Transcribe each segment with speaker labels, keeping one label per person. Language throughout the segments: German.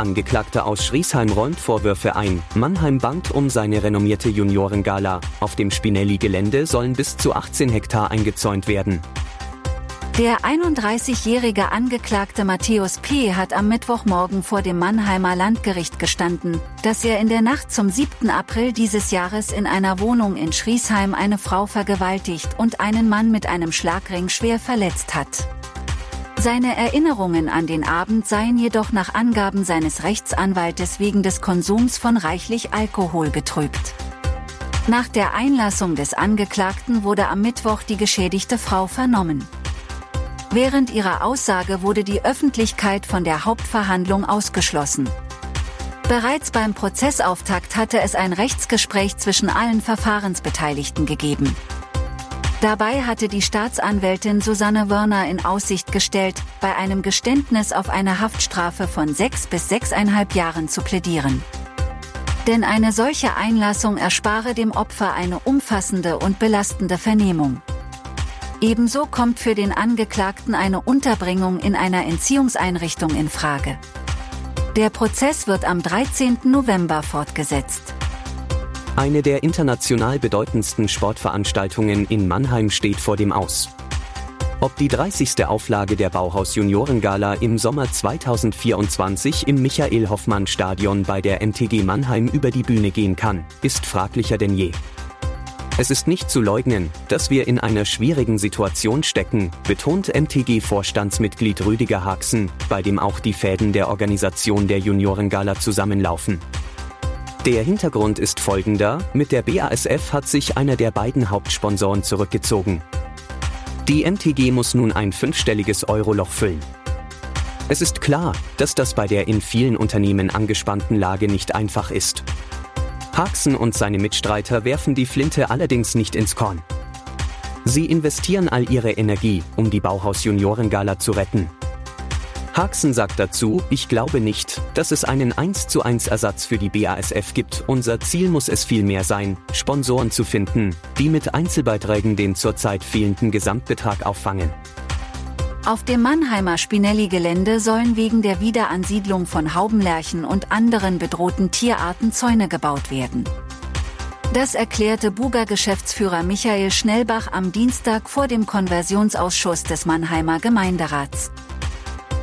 Speaker 1: Angeklagter aus Schriesheim räumt Vorwürfe ein. Mannheim bangt um seine renommierte Juniorengala. Auf dem Spinelli-Gelände sollen bis zu 18 Hektar eingezäunt werden.
Speaker 2: Der 31-jährige Angeklagte Matthäus P. hat am Mittwochmorgen vor dem Mannheimer Landgericht gestanden, dass er in der Nacht zum 7. April dieses Jahres in einer Wohnung in Schriesheim eine Frau vergewaltigt und einen Mann mit einem Schlagring schwer verletzt hat. Seine Erinnerungen an den Abend seien jedoch nach Angaben seines Rechtsanwaltes wegen des Konsums von reichlich Alkohol getrübt. Nach der Einlassung des Angeklagten wurde am Mittwoch die geschädigte Frau vernommen. Während ihrer Aussage wurde die Öffentlichkeit von der Hauptverhandlung ausgeschlossen. Bereits beim Prozessauftakt hatte es ein Rechtsgespräch zwischen allen Verfahrensbeteiligten gegeben. Dabei hatte die Staatsanwältin Susanne Wörner in Aussicht gestellt, bei einem Geständnis auf eine Haftstrafe von sechs bis sechseinhalb Jahren zu plädieren. Denn eine solche Einlassung erspare dem Opfer eine umfassende und belastende Vernehmung. Ebenso kommt für den Angeklagten eine Unterbringung in einer Entziehungseinrichtung in Frage. Der Prozess wird am 13. November fortgesetzt.
Speaker 1: Eine der international bedeutendsten Sportveranstaltungen in Mannheim steht vor dem Aus. Ob die 30. Auflage der Bauhaus Juniorengala im Sommer 2024 im Michael Hoffmann Stadion bei der MTG Mannheim über die Bühne gehen kann, ist fraglicher denn je. Es ist nicht zu leugnen, dass wir in einer schwierigen Situation stecken, betont MTG-Vorstandsmitglied Rüdiger Haxen, bei dem auch die Fäden der Organisation der Juniorengala zusammenlaufen. Der Hintergrund ist folgender, mit der BASF hat sich einer der beiden Hauptsponsoren zurückgezogen. Die MTG muss nun ein fünfstelliges Euroloch füllen. Es ist klar, dass das bei der in vielen Unternehmen angespannten Lage nicht einfach ist. Haxen und seine Mitstreiter werfen die Flinte allerdings nicht ins Korn. Sie investieren all ihre Energie, um die Bauhaus Juniorengala zu retten. Haxen sagt dazu, ich glaube nicht, dass es einen 1 zu 1 Ersatz für die BASF gibt. Unser Ziel muss es vielmehr sein, Sponsoren zu finden, die mit Einzelbeiträgen den zurzeit fehlenden Gesamtbetrag auffangen.
Speaker 2: Auf dem Mannheimer Spinelli-Gelände sollen wegen der Wiederansiedlung von Haubenlerchen und anderen bedrohten Tierarten Zäune gebaut werden. Das erklärte Buga-Geschäftsführer Michael Schnellbach am Dienstag vor dem Konversionsausschuss des Mannheimer Gemeinderats.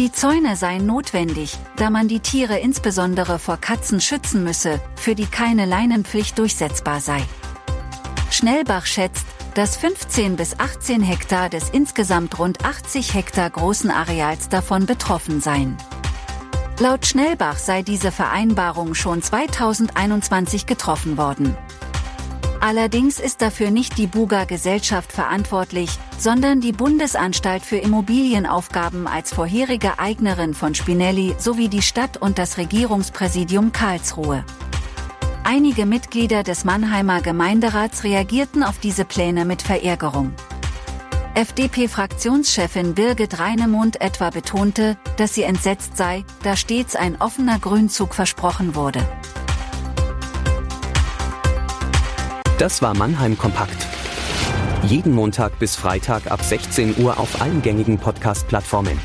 Speaker 2: Die Zäune seien notwendig, da man die Tiere insbesondere vor Katzen schützen müsse, für die keine Leinenpflicht durchsetzbar sei. Schnellbach schätzt, dass 15 bis 18 Hektar des insgesamt rund 80 Hektar großen Areals davon betroffen seien. Laut Schnellbach sei diese Vereinbarung schon 2021 getroffen worden. Allerdings ist dafür nicht die Buga Gesellschaft verantwortlich, sondern die Bundesanstalt für Immobilienaufgaben als vorherige Eignerin von Spinelli sowie die Stadt und das Regierungspräsidium Karlsruhe. Einige Mitglieder des Mannheimer Gemeinderats reagierten auf diese Pläne mit Verärgerung. FDP-Fraktionschefin Birgit Reinemund etwa betonte, dass sie entsetzt sei, da stets ein offener Grünzug versprochen wurde.
Speaker 1: Das war Mannheim Kompakt. Jeden Montag bis Freitag ab 16 Uhr auf allen gängigen Podcast-Plattformen.